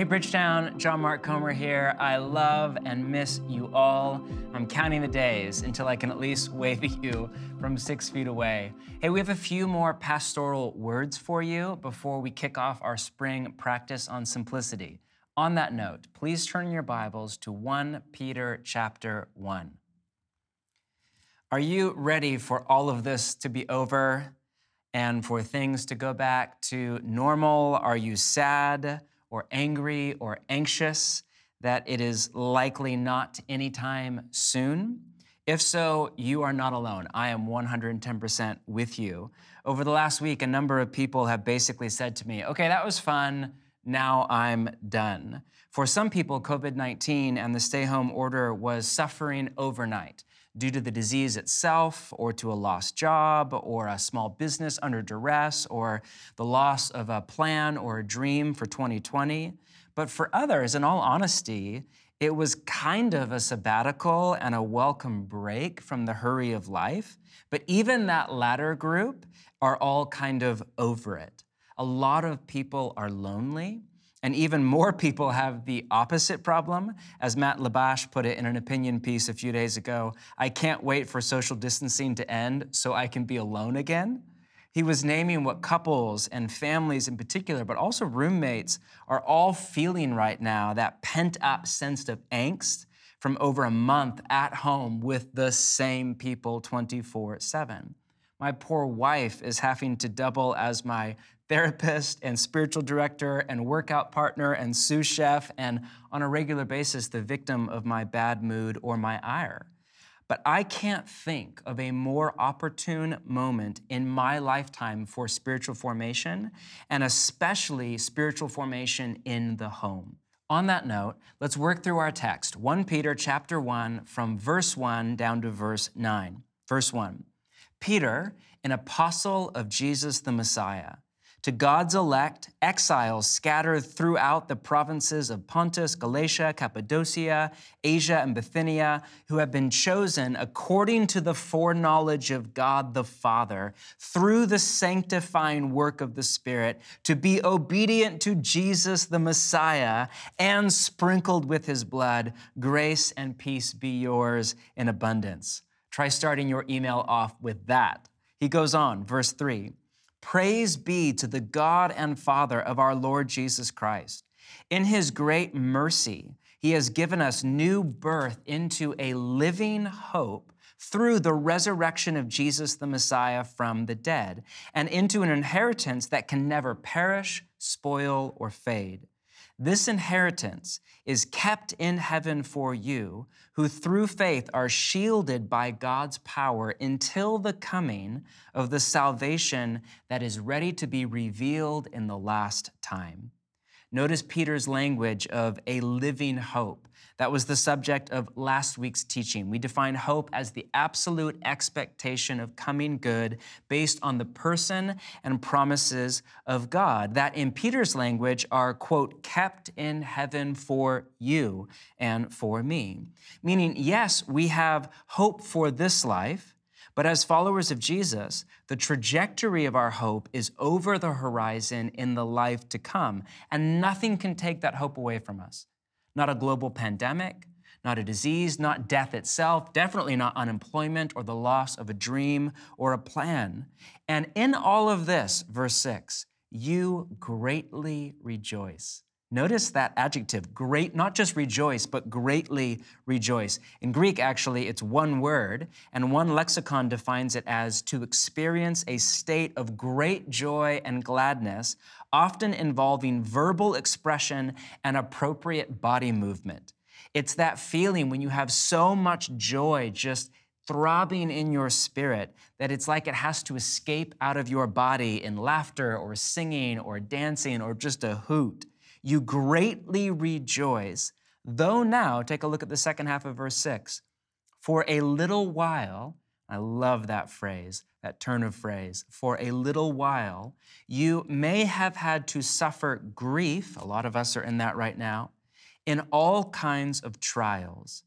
Hey, Bridgetown, John Mark Comer here. I love and miss you all. I'm counting the days until I can at least wave at you from six feet away. Hey, we have a few more pastoral words for you before we kick off our spring practice on simplicity. On that note, please turn your Bibles to 1 Peter chapter 1. Are you ready for all of this to be over and for things to go back to normal? Are you sad or angry or anxious that it is likely not anytime soon? If so, you are not alone. I am 110% with you. Over the last week, a number of people have basically said to me, okay, that was fun. Now I'm done. For some people, COVID 19 and the stay home order was suffering overnight due to the disease itself, or to a lost job, or a small business under duress, or the loss of a plan or a dream for 2020. But for others, in all honesty, it was kind of a sabbatical and a welcome break from the hurry of life. But even that latter group are all kind of over it. A lot of people are lonely. And even more people have the opposite problem. As Matt Labash put it in an opinion piece a few days ago, I can't wait for social distancing to end so I can be alone again. He was naming what couples and families in particular, but also roommates, are all feeling right now that pent up sense of angst from over a month at home with the same people 24 7. My poor wife is having to double as my therapist and spiritual director and workout partner and sous chef, and on a regular basis, the victim of my bad mood or my ire. But I can't think of a more opportune moment in my lifetime for spiritual formation, and especially spiritual formation in the home. On that note, let's work through our text, 1 Peter chapter 1 from verse 1 down to verse 9. Verse 1. Peter, an apostle of Jesus the Messiah, to God's elect, exiles scattered throughout the provinces of Pontus, Galatia, Cappadocia, Asia, and Bithynia, who have been chosen according to the foreknowledge of God the Father, through the sanctifying work of the Spirit, to be obedient to Jesus the Messiah and sprinkled with his blood. Grace and peace be yours in abundance. Try starting your email off with that. He goes on, verse 3. Praise be to the God and Father of our Lord Jesus Christ. In his great mercy, he has given us new birth into a living hope through the resurrection of Jesus the Messiah from the dead, and into an inheritance that can never perish, spoil, or fade. This inheritance is kept in heaven for you, who through faith are shielded by God's power until the coming of the salvation that is ready to be revealed in the last time. Notice Peter's language of a living hope. That was the subject of last week's teaching. We define hope as the absolute expectation of coming good based on the person and promises of God, that in Peter's language are, quote, kept in heaven for you and for me. Meaning, yes, we have hope for this life. But as followers of Jesus, the trajectory of our hope is over the horizon in the life to come, and nothing can take that hope away from us not a global pandemic, not a disease, not death itself, definitely not unemployment or the loss of a dream or a plan. And in all of this, verse 6, you greatly rejoice. Notice that adjective, great, not just rejoice, but greatly rejoice. In Greek, actually, it's one word, and one lexicon defines it as to experience a state of great joy and gladness, often involving verbal expression and appropriate body movement. It's that feeling when you have so much joy just throbbing in your spirit that it's like it has to escape out of your body in laughter or singing or dancing or just a hoot you greatly rejoice, though now, take a look at the second half of verse 6. For a little while, I love that phrase, that turn of phrase. For a little while, you may have had to suffer grief, a lot of us are in that right now, in all kinds of trials.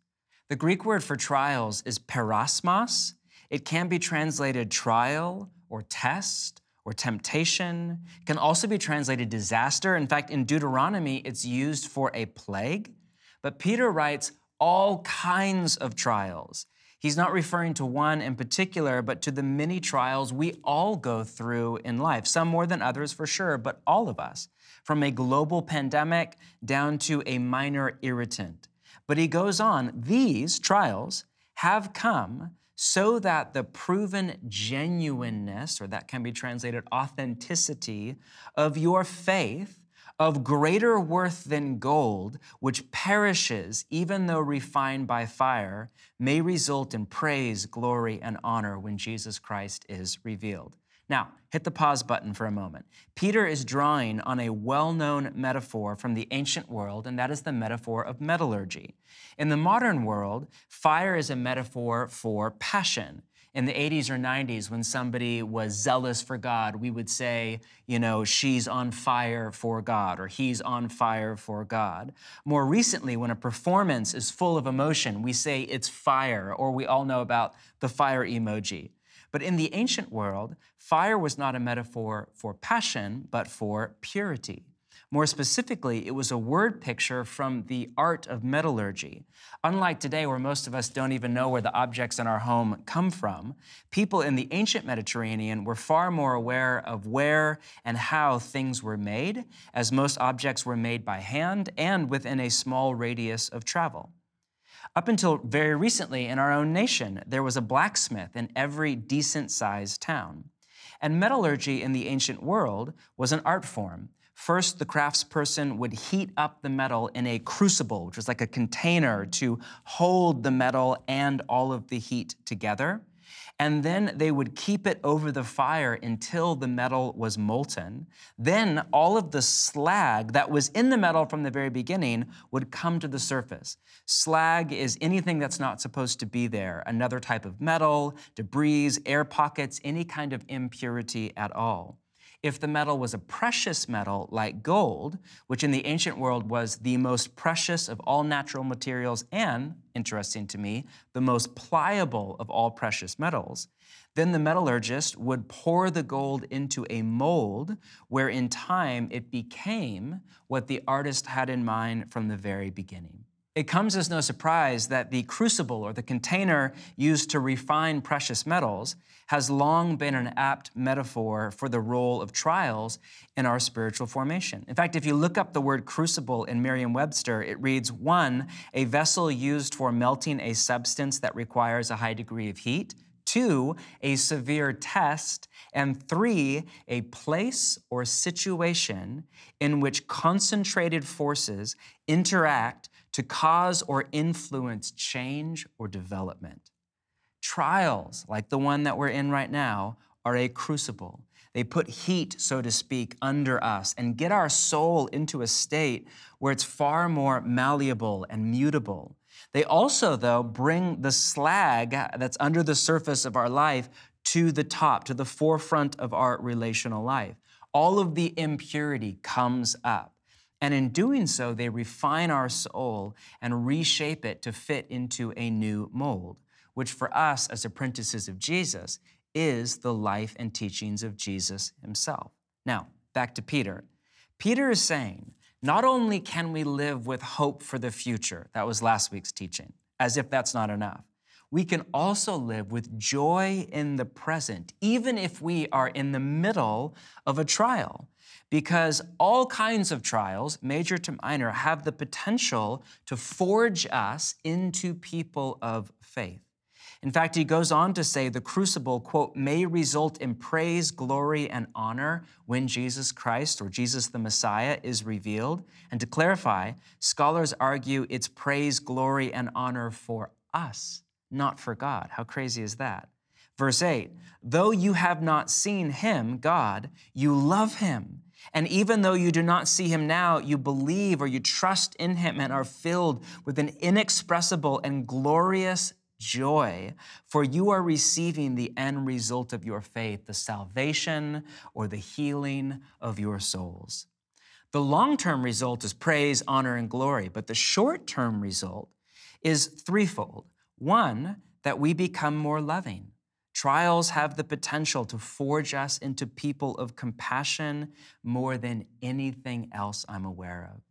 The Greek word for trials is peirasmos. It can be translated trial or test or temptation. It can also be translated disaster. In fact, in Deuteronomy, it's used for a plague. But Peter writes all kinds of trials. He's not referring to one in particular, but to the many trials we all go through in life, some more than others for sure, but all of us, from a global pandemic down to a minor irritant. But he goes on, these trials have come so that the proven genuineness, or that can be translated authenticity, of your faith of greater worth than gold, which perishes even though refined by fire, may result in praise, glory, and honor when Jesus Christ is revealed. Now, hit the pause button for a moment. Peter is drawing on a well known metaphor from the ancient world, and that is the metaphor of metallurgy. In the modern world, fire is a metaphor for passion in the 80s or 90s when somebody was zealous for God, we would say, you know, she's on fire for God or he's on fire for God. More recently, when a performance is full of emotion, we say it's fire, or we all know about the fire emoji. But in the ancient world, fire was not a metaphor for passion, but for purity. More specifically, it was a word picture from the art of metallurgy. Unlike today, where most of us don't even know where the objects in our home come from, people in the ancient Mediterranean were far more aware of where and how things were made, as most objects were made by hand and within a small radius of travel. Up until very recently in our own nation, there was a blacksmith in every decent sized town. And metallurgy in the ancient world was an art form First, the craftsperson would heat up the metal in a crucible, which was like a container to hold the metal and all of the heat together. And then they would keep it over the fire until the metal was molten. Then all of the slag that was in the metal from the very beginning would come to the surface. Slag is anything that's not supposed to be there another type of metal, debris, air pockets, any kind of impurity at all if the metal was a precious metal like gold, which in the ancient world was the most precious of all natural materials and, interesting to me, the most pliable of all precious metals, then the metallurgist would pour the gold into a mold where in time it became what the artist had in mind from the very beginning. It comes as no surprise that the crucible or the container used to refine precious metals has long been an apt metaphor for the role of trials in our spiritual formation. In fact, if you look up the word crucible in Merriam Webster, it reads one, a vessel used for melting a substance that requires a high degree of heat, two, a severe test, and three, a place or situation in which concentrated forces interact to cause or influence change or development. Trials, like the one that we're in right now, are a crucible. They put heat, so to speak, under us and get our soul into a state where it's far more malleable and mutable. They also, though, bring the slag that's under the surface of our life to the top, to the forefront of our relational life. All of the impurity comes up. And in doing so, they refine our soul and reshape it to fit into a new mold, which for us as apprentices of Jesus is the life and teachings of Jesus himself. Now, back to Peter. Peter is saying, not only can we live with hope for the future, that was last week's teaching, as if that's not enough, we can also live with joy in the present, even if we are in the middle of a trial because all kinds of trials, major to minor, have the potential to forge us into people of faith. In fact, he goes on to say the crucible, quote, may result in praise, glory, and honor when Jesus Christ or Jesus the Messiah is revealed. And to clarify, scholars argue it's praise, glory, and honor for us, not for God. How crazy is that? Verse 8, though you have not seen him, God, you love him and even though you do not see him now, you believe or you trust in him and are filled with an inexpressible and glorious joy, for you are receiving the end result of your faith, the salvation or the healing of your souls. The long term result is praise, honor, and glory, but the short term result is threefold. One, that we become more loving. Trials have the potential to forge us into people of compassion more than anything else I'm aware of.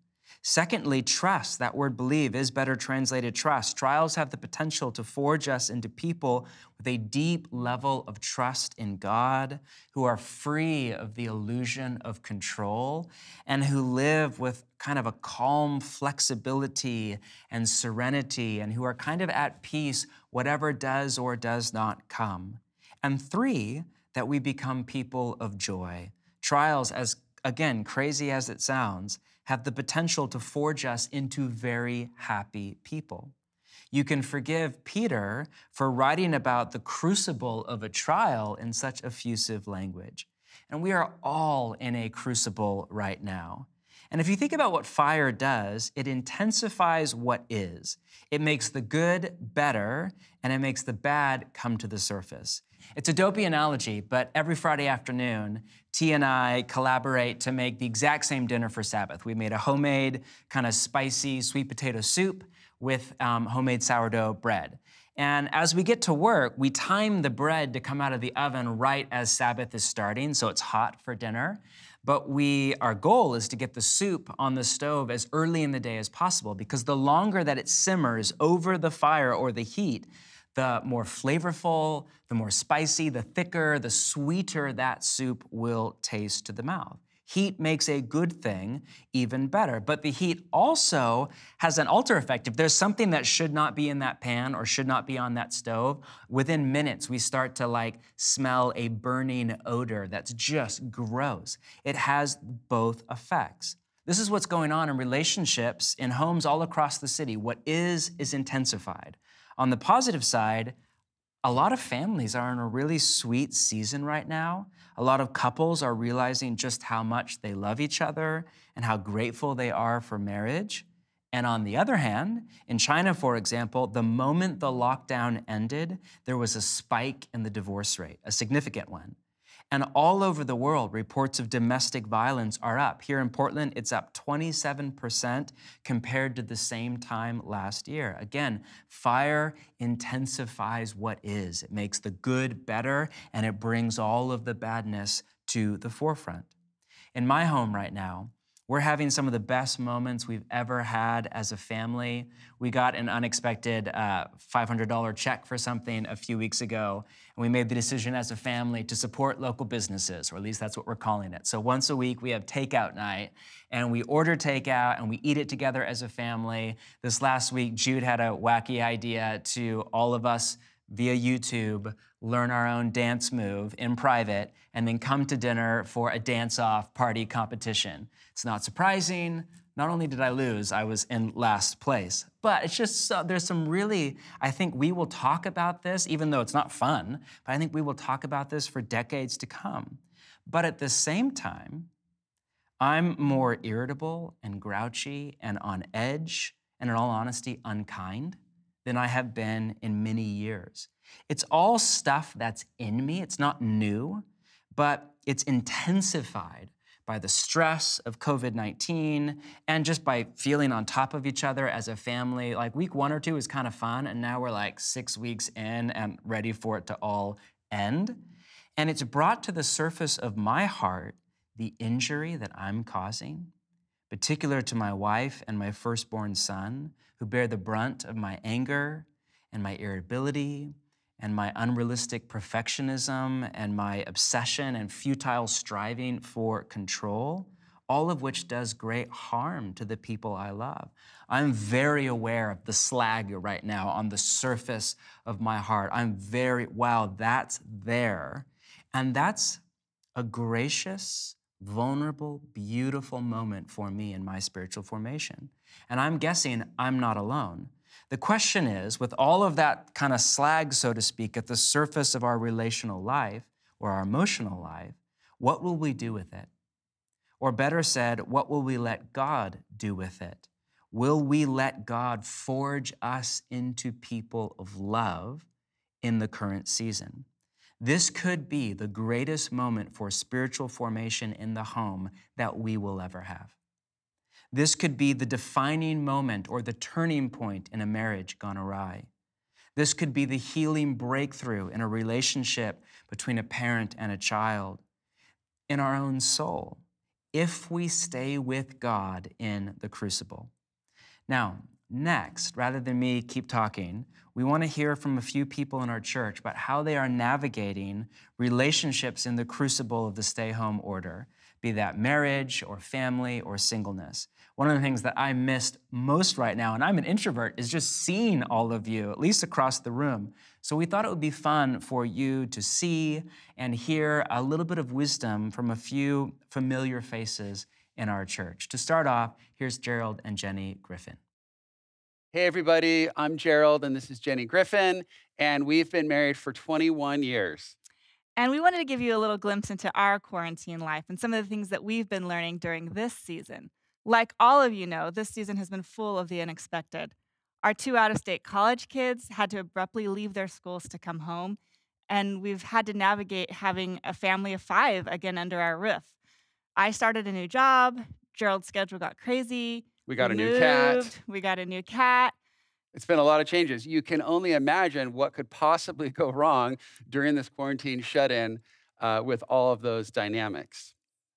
Secondly, trust. That word believe is better translated trust. Trials have the potential to forge us into people with a deep level of trust in God, who are free of the illusion of control, and who live with kind of a calm flexibility and serenity, and who are kind of at peace, whatever does or does not come. And three, that we become people of joy. Trials, as again, crazy as it sounds, have the potential to forge us into very happy people. You can forgive Peter for writing about the crucible of a trial in such effusive language. And we are all in a crucible right now. And if you think about what fire does, it intensifies what is. It makes the good better and it makes the bad come to the surface. It's a dopey analogy, but every Friday afternoon, T and I collaborate to make the exact same dinner for Sabbath. We made a homemade, kind of spicy sweet potato soup with um, homemade sourdough bread. And as we get to work, we time the bread to come out of the oven right as Sabbath is starting, so it's hot for dinner. But we, our goal is to get the soup on the stove as early in the day as possible because the longer that it simmers over the fire or the heat, the more flavorful, the more spicy, the thicker, the sweeter that soup will taste to the mouth. Heat makes a good thing even better. But the heat also has an alter effect. If there's something that should not be in that pan or should not be on that stove, within minutes we start to like smell a burning odor that's just gross. It has both effects. This is what's going on in relationships in homes all across the city. What is, is intensified. On the positive side, a lot of families are in a really sweet season right now. A lot of couples are realizing just how much they love each other and how grateful they are for marriage. And on the other hand, in China, for example, the moment the lockdown ended, there was a spike in the divorce rate, a significant one. And all over the world, reports of domestic violence are up. Here in Portland, it's up 27% compared to the same time last year. Again, fire intensifies what is, it makes the good better, and it brings all of the badness to the forefront. In my home right now, we're having some of the best moments we've ever had as a family. We got an unexpected uh, $500 check for something a few weeks ago, and we made the decision as a family to support local businesses, or at least that's what we're calling it. So once a week, we have takeout night, and we order takeout and we eat it together as a family. This last week, Jude had a wacky idea to all of us via YouTube, learn our own dance move in private, and then come to dinner for a dance off party competition. It's not surprising. Not only did I lose, I was in last place. But it's just so, there's some really, I think we will talk about this, even though it's not fun, but I think we will talk about this for decades to come. But at the same time, I'm more irritable and grouchy and on edge, and in all honesty, unkind than I have been in many years. It's all stuff that's in me, it's not new, but it's intensified by the stress of COVID 19 and just by feeling on top of each other as a family. Like week one or two is kind of fun, and now we're like six weeks in and ready for it to all end. And it's brought to the surface of my heart the injury that I'm causing, particular to my wife and my firstborn son, who bear the brunt of my anger and my irritability and my unrealistic perfectionism and my obsession and futile striving for control, all of which does great harm to the people I love. I'm very aware of the slag right now on the surface of my heart. I'm very, wow, that's there. And that's a gracious, vulnerable, beautiful moment for me in my spiritual formation. And I'm guessing I'm not alone. The question is with all of that kind of slag, so to speak, at the surface of our relational life or our emotional life, what will we do with it? Or better said, what will we let God do with it? Will we let God forge us into people of love in the current season? This could be the greatest moment for spiritual formation in the home that we will ever have. This could be the defining moment or the turning point in a marriage gone awry. This could be the healing breakthrough in a relationship between a parent and a child, in our own soul, if we stay with God in the crucible. Now, next, rather than me keep talking, we want to hear from a few people in our church about how they are navigating relationships in the crucible of the stay home order, be that marriage or family or singleness. One of the things that I missed most right now, and I'm an introvert, is just seeing all of you, at least across the room. So we thought it would be fun for you to see and hear a little bit of wisdom from a few familiar faces in our church. To start off, here's Gerald and Jenny Griffin. Hey, everybody, I'm Gerald, and this is Jenny Griffin, and we've been married for 21 years. And we wanted to give you a little glimpse into our quarantine life and some of the things that we've been learning during this season. Like all of you know, this season has been full of the unexpected. Our two out of state college kids had to abruptly leave their schools to come home, and we've had to navigate having a family of five again under our roof. I started a new job, Gerald's schedule got crazy. We got a new cat. We got a new cat. It's been a lot of changes. You can only imagine what could possibly go wrong during this quarantine shut in uh, with all of those dynamics.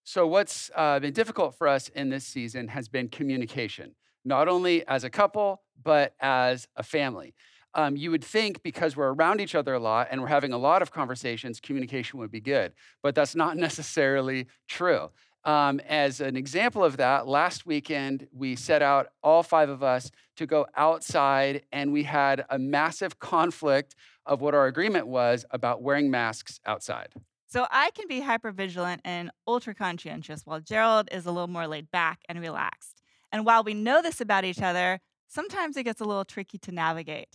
So, what's uh, been difficult for us in this season has been communication, not only as a couple, but as a family. Um, you would think because we're around each other a lot and we're having a lot of conversations, communication would be good, but that's not necessarily true. Um, as an example of that, last weekend we set out, all five of us, to go outside, and we had a massive conflict of what our agreement was about wearing masks outside. So I can be hypervigilant and ultra conscientious, while Gerald is a little more laid back and relaxed. And while we know this about each other, sometimes it gets a little tricky to navigate.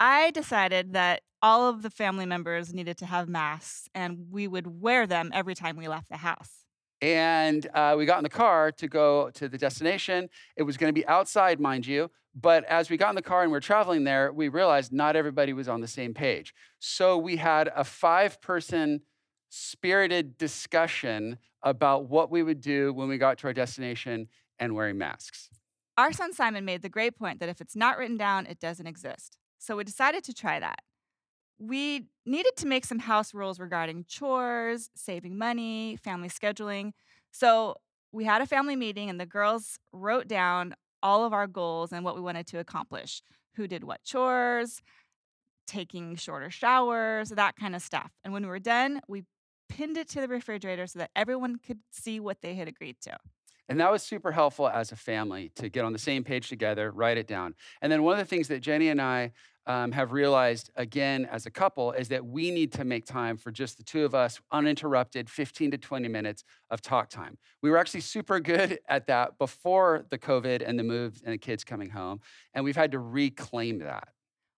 I decided that all of the family members needed to have masks, and we would wear them every time we left the house. And uh, we got in the car to go to the destination. It was going to be outside, mind you. But as we got in the car and we are traveling there, we realized not everybody was on the same page. So we had a five person spirited discussion about what we would do when we got to our destination and wearing masks. Our son Simon made the great point that if it's not written down, it doesn't exist. So we decided to try that. We needed to make some house rules regarding chores, saving money, family scheduling. So we had a family meeting, and the girls wrote down all of our goals and what we wanted to accomplish who did what chores, taking shorter showers, that kind of stuff. And when we were done, we pinned it to the refrigerator so that everyone could see what they had agreed to. And that was super helpful as a family to get on the same page together, write it down. And then one of the things that Jenny and I um, have realized again as a couple is that we need to make time for just the two of us, uninterrupted, 15 to 20 minutes of talk time. We were actually super good at that before the COVID and the move and the kids coming home. And we've had to reclaim that.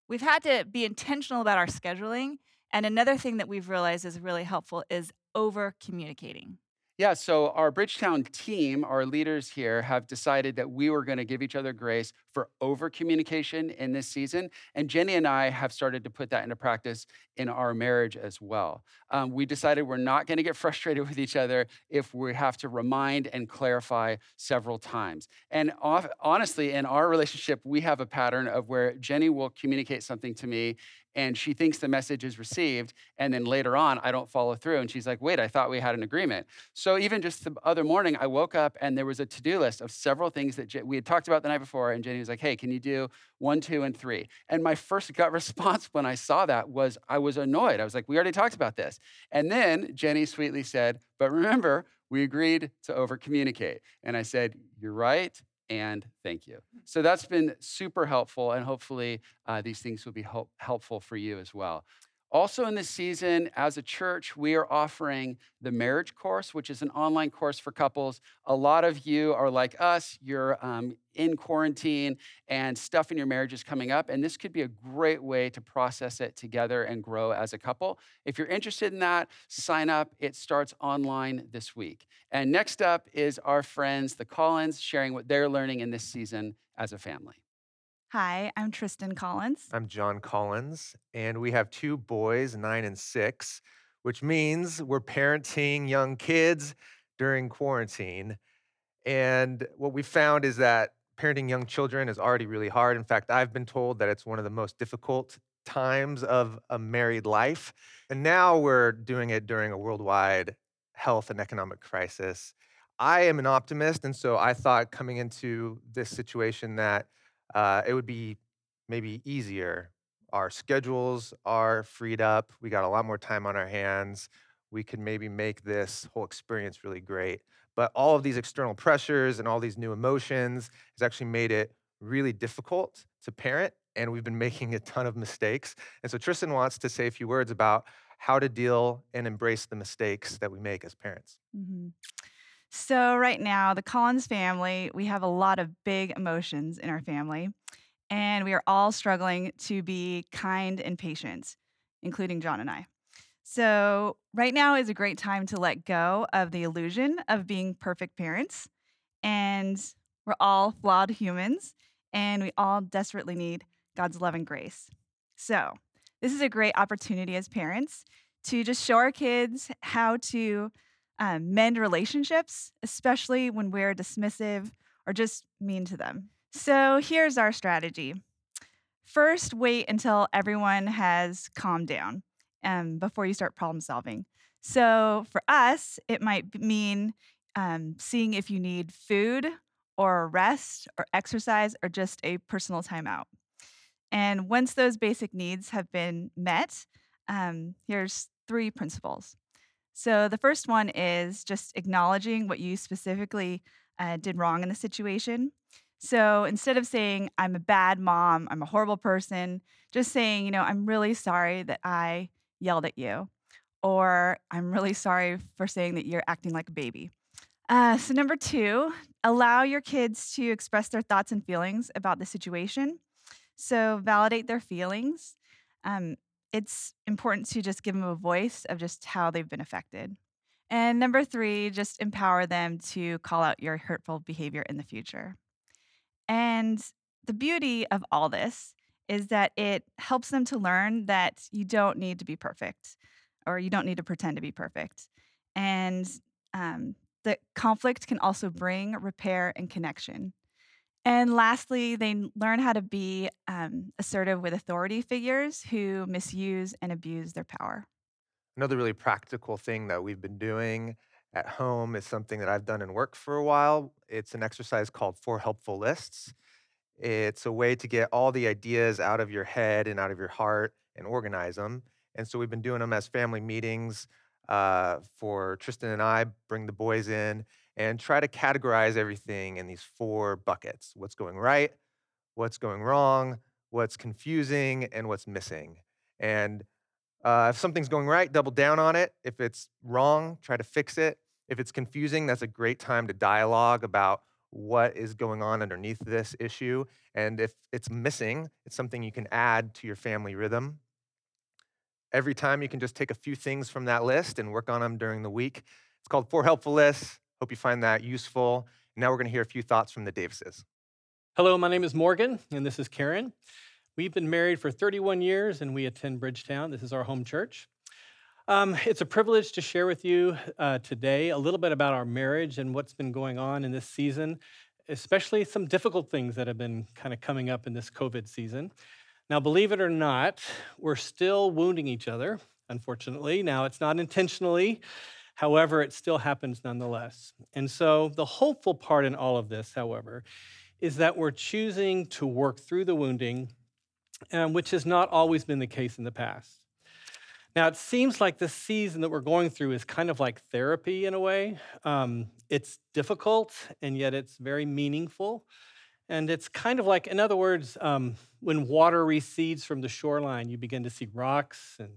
We've had to be intentional about our scheduling. And another thing that we've realized is really helpful is over communicating. Yeah, so our Bridgetown team, our leaders here, have decided that we were going to give each other grace for over communication in this season. And Jenny and I have started to put that into practice in our marriage as well. Um, we decided we're not going to get frustrated with each other if we have to remind and clarify several times. And off, honestly, in our relationship, we have a pattern of where Jenny will communicate something to me and she thinks the message is received and then later on i don't follow through and she's like wait i thought we had an agreement. So even just the other morning i woke up and there was a to-do list of several things that we had talked about the night before and jenny was like hey can you do one two and three? And my first gut response when i saw that was i was annoyed. I was like we already talked about this. And then jenny sweetly said but remember we agreed to over communicate and i said you're right and thank you. So that's been super helpful, and hopefully uh, these things will be help- helpful for you as well. Also, in this season, as a church, we are offering the marriage course, which is an online course for couples. A lot of you are like us, you're um, in quarantine and stuff in your marriage is coming up. And this could be a great way to process it together and grow as a couple. If you're interested in that, sign up. It starts online this week. And next up is our friends, the Collins, sharing what they're learning in this season as a family. Hi, I'm Tristan Collins. I'm John Collins, and we have two boys, nine and six, which means we're parenting young kids during quarantine. And what we found is that parenting young children is already really hard. In fact, I've been told that it's one of the most difficult times of a married life. And now we're doing it during a worldwide health and economic crisis. I am an optimist, and so I thought coming into this situation that uh, it would be maybe easier. Our schedules are freed up. We got a lot more time on our hands. We could maybe make this whole experience really great. But all of these external pressures and all these new emotions has actually made it really difficult to parent. And we've been making a ton of mistakes. And so Tristan wants to say a few words about how to deal and embrace the mistakes that we make as parents. Mhm. So, right now, the Collins family, we have a lot of big emotions in our family, and we are all struggling to be kind and patient, including John and I. So, right now is a great time to let go of the illusion of being perfect parents. And we're all flawed humans, and we all desperately need God's love and grace. So, this is a great opportunity as parents to just show our kids how to um, mend relationships, especially when we're dismissive or just mean to them. So, here's our strategy. First, wait until everyone has calmed down um, before you start problem solving. So, for us, it might mean um, seeing if you need food or rest or exercise or just a personal timeout. And once those basic needs have been met, um, here's three principles. So the first one is just acknowledging what you specifically uh, did wrong in the situation. So instead of saying, I'm a bad mom, I'm a horrible person, just saying, you know, I'm really sorry that I yelled at you, or I'm really sorry for saying that you're acting like a baby. Uh, so, number two, allow your kids to express their thoughts and feelings about the situation. So, validate their feelings. Um, it's important to just give them a voice of just how they've been affected. And number three, just empower them to call out your hurtful behavior in the future. And the beauty of all this is that it helps them to learn that you don't need to be perfect or you don't need to pretend to be perfect. And um, the conflict can also bring repair and connection. And lastly, they learn how to be um, assertive with authority figures who misuse and abuse their power. Another really practical thing that we've been doing at home is something that I've done in work for a while. It's an exercise called Four Helpful Lists. It's a way to get all the ideas out of your head and out of your heart and organize them. And so we've been doing them as family meetings uh, for Tristan and I, bring the boys in and try to categorize everything in these four buckets what's going right, what's going wrong, what's confusing, and what's missing. And uh, if something's going right, double down on it. If it's wrong, try to fix it. If it's confusing, that's a great time to dialogue about what is going on underneath this issue. And if it's missing, it's something you can add to your family rhythm. Every time you can just take a few things from that list and work on them during the week. It's called Four Helpful Lists. Hope you find that useful. Now we're going to hear a few thoughts from the Davises. Hello, my name is Morgan, and this is Karen. We've been married for 31 years, and we attend Bridgetown. This is our home church. Um, it's a privilege to share with you uh, today a little bit about our marriage and what's been going on in this season, especially some difficult things that have been kind of coming up in this COVID season. Now, believe it or not, we're still wounding each other, unfortunately. Now, it's not intentionally, however, it still happens nonetheless. And so, the hopeful part in all of this, however, is that we're choosing to work through the wounding, um, which has not always been the case in the past. Now, it seems like this season that we're going through is kind of like therapy in a way. Um, it's difficult, and yet it's very meaningful. And it's kind of like, in other words, um, when water recedes from the shoreline, you begin to see rocks and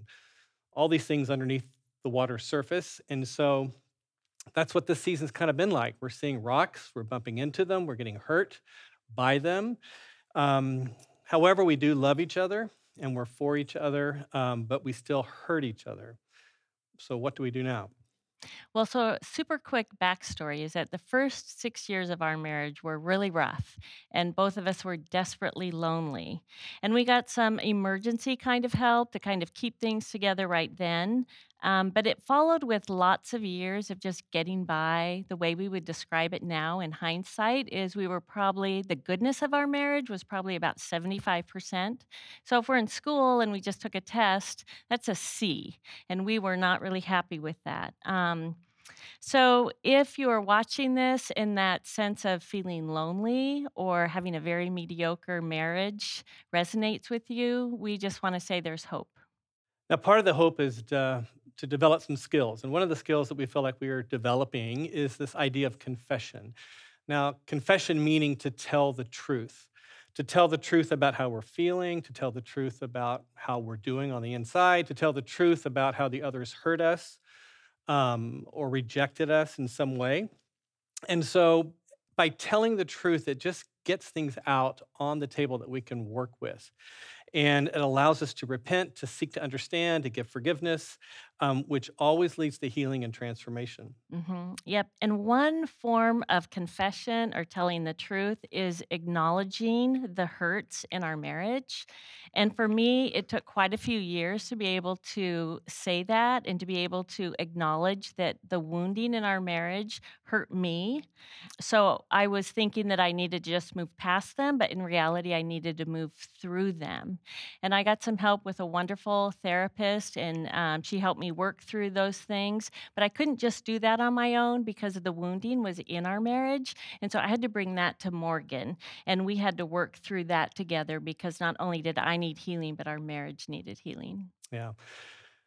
all these things underneath the water surface. And so that's what this season's kind of been like. We're seeing rocks, we're bumping into them, we're getting hurt by them. Um, however, we do love each other and we're for each other, um, but we still hurt each other. So, what do we do now? Well, so super quick backstory is that the first six years of our marriage were really rough, and both of us were desperately lonely. And we got some emergency kind of help to kind of keep things together right then. Um, but it followed with lots of years of just getting by. The way we would describe it now in hindsight is we were probably, the goodness of our marriage was probably about 75%. So if we're in school and we just took a test, that's a C. And we were not really happy with that. Um, so, if you are watching this in that sense of feeling lonely or having a very mediocre marriage resonates with you, we just want to say there's hope. Now, part of the hope is to, to develop some skills. And one of the skills that we feel like we are developing is this idea of confession. Now, confession meaning to tell the truth, to tell the truth about how we're feeling, to tell the truth about how we're doing on the inside, to tell the truth about how the others hurt us um, or rejected us in some way. And so, by telling the truth, it just gets things out on the table that we can work with. And it allows us to repent, to seek to understand, to give forgiveness, um, which always leads to healing and transformation. hmm Yep. And one form of confession or telling the truth is acknowledging the hurts in our marriage. And for me, it took quite a few years to be able to say that and to be able to acknowledge that the wounding in our marriage hurt me. So I was thinking that I needed to just move past them, but in reality, I needed to move through them. And I got some help with a wonderful therapist, and um, she helped me work through those things. But I couldn't just do that on my own because the wounding was in our marriage. And so I had to bring that to Morgan, and we had to work through that together because not only did I need healing, but our marriage needed healing. Yeah.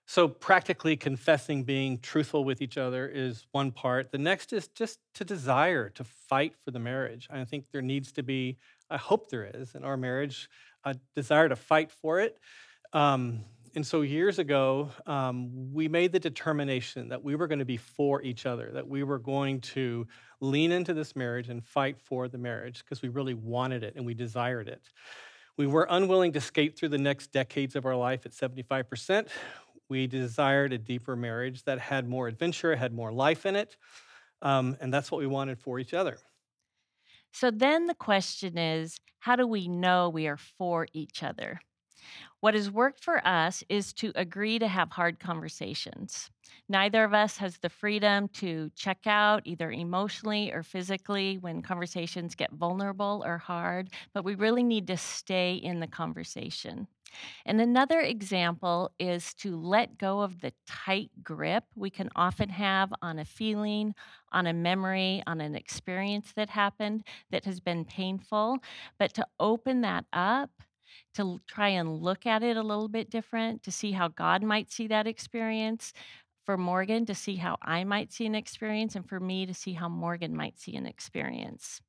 So, practically confessing, being truthful with each other is one part. The next is just to desire to fight for the marriage. I think there needs to be, I hope there is in our marriage, a desire to fight for it. Um, and so, years ago, um, we made the determination that we were going to be for each other, that we were going to lean into this marriage and fight for the marriage because we really wanted it and we desired it. We were unwilling to skate through the next decades of our life at 75%. We desired a deeper marriage that had more adventure, had more life in it. Um, and that's what we wanted for each other. So then the question is how do we know we are for each other? What has worked for us is to agree to have hard conversations. Neither of us has the freedom to check out either emotionally or physically when conversations get vulnerable or hard, but we really need to stay in the conversation. And another example is to let go of the tight grip we can often have on a feeling, on a memory, on an experience that happened that has been painful, but to open that up to try and look at it a little bit different, to see how God might see that experience, for Morgan to see how I might see an experience, and for me to see how Morgan might see an experience.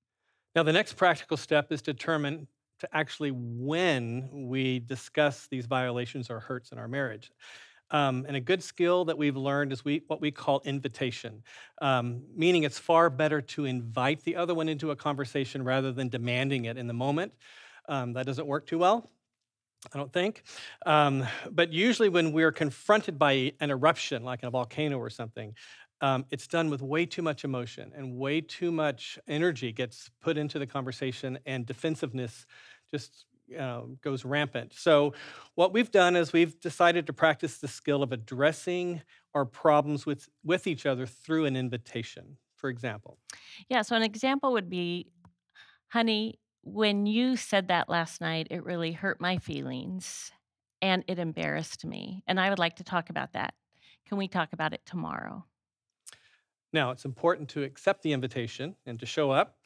Now, the next practical step is determine to actually when we discuss these violations or hurts in our marriage. Um, and a good skill that we've learned is we, what we call invitation, um, meaning it's far better to invite the other one into a conversation rather than demanding it in the moment. Um, that doesn't work too well. I don't think. Um, but usually, when we're confronted by an eruption, like in a volcano or something, um, it's done with way too much emotion and way too much energy gets put into the conversation, and defensiveness just goes rampant. So, what we've done is we've decided to practice the skill of addressing our problems with, with each other through an invitation, for example. Yeah, so an example would be, honey, when you said that last night, it really hurt my feelings and it embarrassed me. And I would like to talk about that. Can we talk about it tomorrow? Now, it's important to accept the invitation and to show up.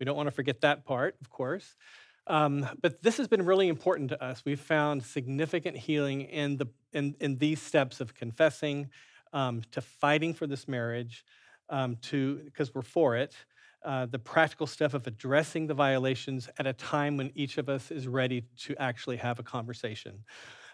We don't want to forget that part, of course. Um, but this has been really important to us. We've found significant healing in, the, in, in these steps of confessing, um, to fighting for this marriage, um, to because we're for it, uh, the practical stuff of addressing the violations at a time when each of us is ready to actually have a conversation.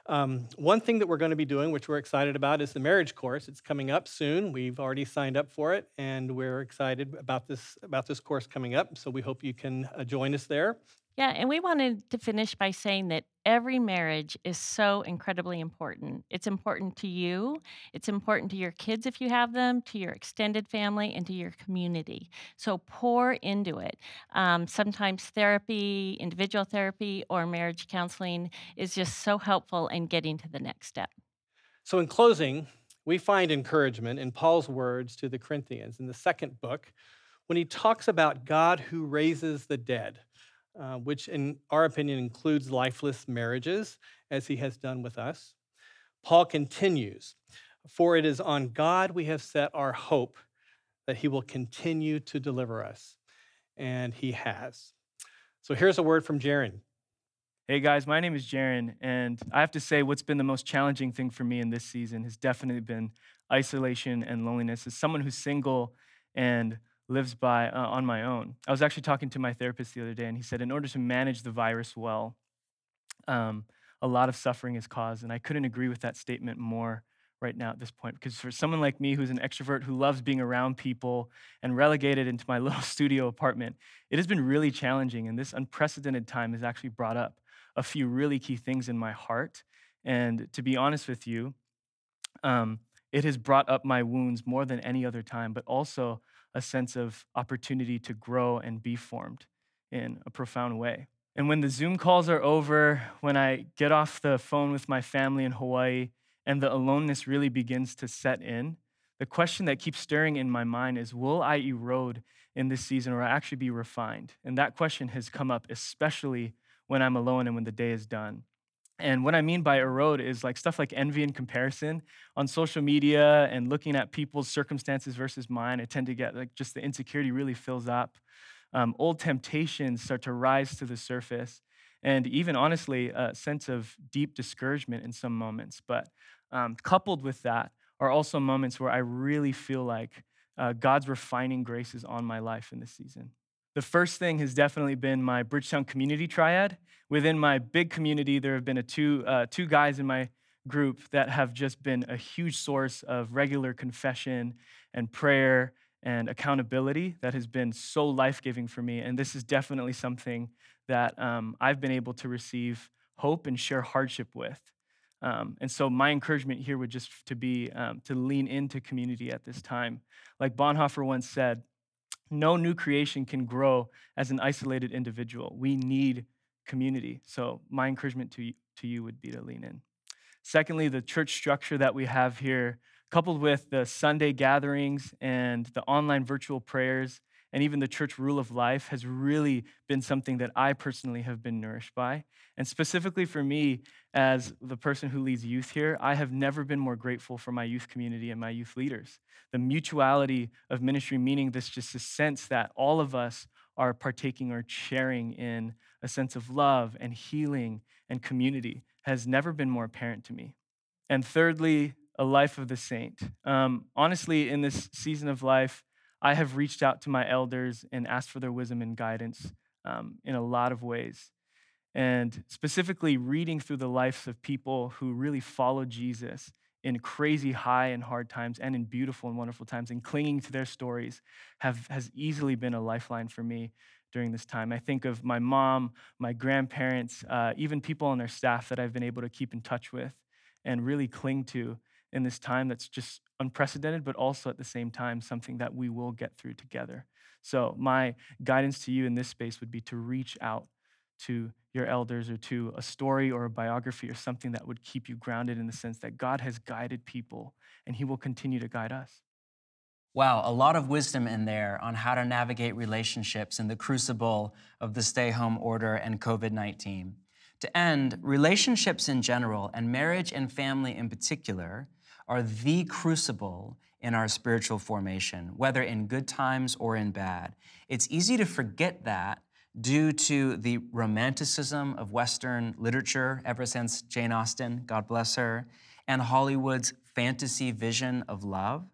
Um, one thing that we're going to be doing, which we're excited about, is the marriage course. It's coming up soon. We've already signed up for it, and we're excited about this about this course coming up. So we hope you can uh, join us there. Yeah, and we wanted to finish by saying that every marriage is so incredibly important. It's important to you, it's important to your kids if you have them, to your extended family, and to your community. So pour into it. Um, sometimes therapy, individual therapy, or marriage counseling is just so helpful in getting to the next step. So, in closing, we find encouragement in Paul's words to the Corinthians in the second book when he talks about God who raises the dead, uh, which, in our opinion, includes lifeless marriages, as he has done with us. Paul continues, For it is on God we have set our hope that he will continue to deliver us. And he has. So here's a word from Jaron. Hey guys, my name is Jaron, and I have to say, what's been the most challenging thing for me in this season has definitely been isolation and loneliness. As someone who's single and lives by uh, on my own, I was actually talking to my therapist the other day, and he said, in order to manage the virus well, um, a lot of suffering is caused, and I couldn't agree with that statement more right now at this point. Because for someone like me who's an extrovert who loves being around people and relegated into my little studio apartment, it has been really challenging. And this unprecedented time has actually brought up a few really key things in my heart. And to be honest with you, um, it has brought up my wounds more than any other time, but also a sense of opportunity to grow and be formed in a profound way. And when the Zoom calls are over, when I get off the phone with my family in Hawaii, and the aloneness really begins to set in, the question that keeps stirring in my mind is Will I erode in this season or actually be refined? And that question has come up especially when I'm alone and when the day is done. And what I mean by erode is like stuff like envy and comparison on social media and looking at people's circumstances versus mine. I tend to get like just the insecurity really fills up. Um, old temptations start to rise to the surface. And even honestly, a sense of deep discouragement in some moments. But um, coupled with that are also moments where I really feel like uh, God's refining grace is on my life in this season. The first thing has definitely been my Bridgetown community triad. Within my big community, there have been a two, uh, two guys in my group that have just been a huge source of regular confession and prayer and accountability that has been so life giving for me. And this is definitely something that um, I've been able to receive hope and share hardship with. Um, and so my encouragement here would just to be um, to lean into community at this time. Like Bonhoeffer once said, no new creation can grow as an isolated individual. We need community. So, my encouragement to you, to you would be to lean in. Secondly, the church structure that we have here, coupled with the Sunday gatherings and the online virtual prayers, and even the church rule of life, has really been something that I personally have been nourished by. And specifically for me, as the person who leads youth here, I have never been more grateful for my youth community and my youth leaders. The mutuality of ministry, meaning this just a sense that all of us are partaking or sharing in a sense of love and healing and community, has never been more apparent to me. And thirdly, a life of the saint. Um, honestly, in this season of life, I have reached out to my elders and asked for their wisdom and guidance um, in a lot of ways and specifically reading through the lives of people who really followed Jesus in crazy high and hard times and in beautiful and wonderful times and clinging to their stories have, has easily been a lifeline for me during this time. I think of my mom, my grandparents, uh, even people on their staff that I've been able to keep in touch with and really cling to in this time that's just unprecedented, but also at the same time something that we will get through together. So, my guidance to you in this space would be to reach out to your elders or to a story or a biography or something that would keep you grounded in the sense that God has guided people and He will continue to guide us. Wow, a lot of wisdom in there on how to navigate relationships in the crucible of the stay home order and COVID 19. To end, relationships in general and marriage and family in particular are the crucible in our spiritual formation, whether in good times or in bad. It's easy to forget that due to the romanticism of Western literature ever since Jane Austen, God bless her, and Hollywood's fantasy vision of love.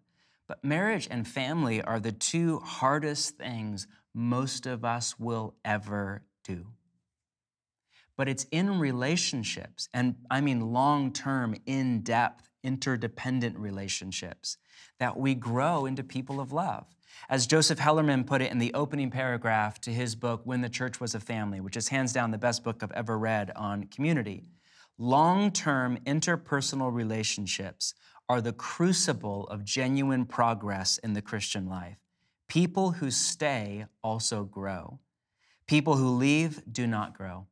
But marriage and family are the two hardest things most of us will ever do. But it's in relationships, and I mean long term, in depth, interdependent relationships, that we grow into people of love. As Joseph Hellerman put it in the opening paragraph to his book, When the Church Was a Family, which is hands down the best book I've ever read on community, long term interpersonal relationships are the crucible of genuine progress in the Christian life. People who stay also grow. People who leave do not grow.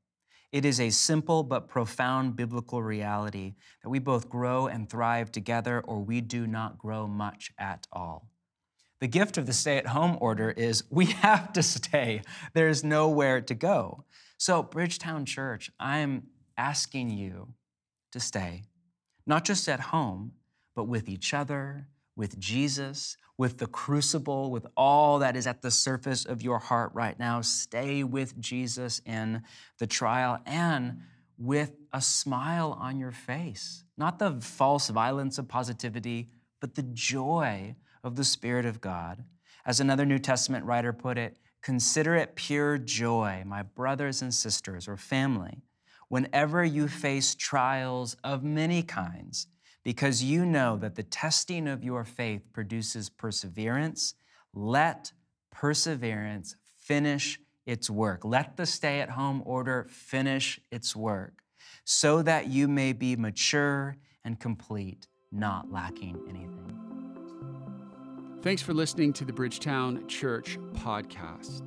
It is a simple but profound biblical reality that we both grow and thrive together, or we do not grow much at all. The gift of the stay at home order is we have to stay. There's nowhere to go. So, Bridgetown Church, I'm asking you to stay, not just at home, but with each other, with Jesus, with the crucible, with all that is at the surface of your heart right now. Stay with Jesus in the trial and with a smile on your face. Not the false violence of positivity, but the joy of the Spirit of God. As another New Testament writer put it, consider it pure joy, my brothers and sisters or family, whenever you face trials of many kinds because you know that the testing of your faith produces perseverance. Let perseverance finish its work. Let the stay at home order finish its work so that you may be mature and complete, not lacking anything. Thanks for listening to the Bridgetown Church podcast.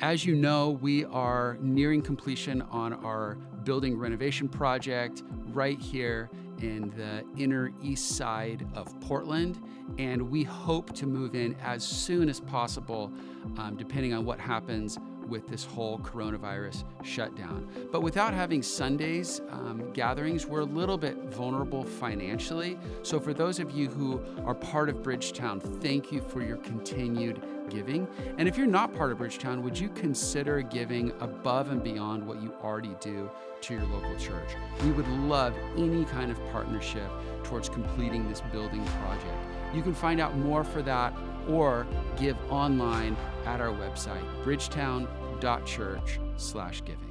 As you know, we are nearing completion on our building renovation project right here in the inner east side of Portland. And we hope to move in as soon as possible, um, depending on what happens with this whole coronavirus shutdown. But without having Sundays um, gatherings, we're a little bit vulnerable financially. So, for those of you who are part of Bridgetown, thank you for your continued giving. And if you're not part of Bridgetown, would you consider giving above and beyond what you already do to your local church? We would love any kind of partnership towards completing this building project. You can find out more for that or give online at our website, bridgetown.church/giving.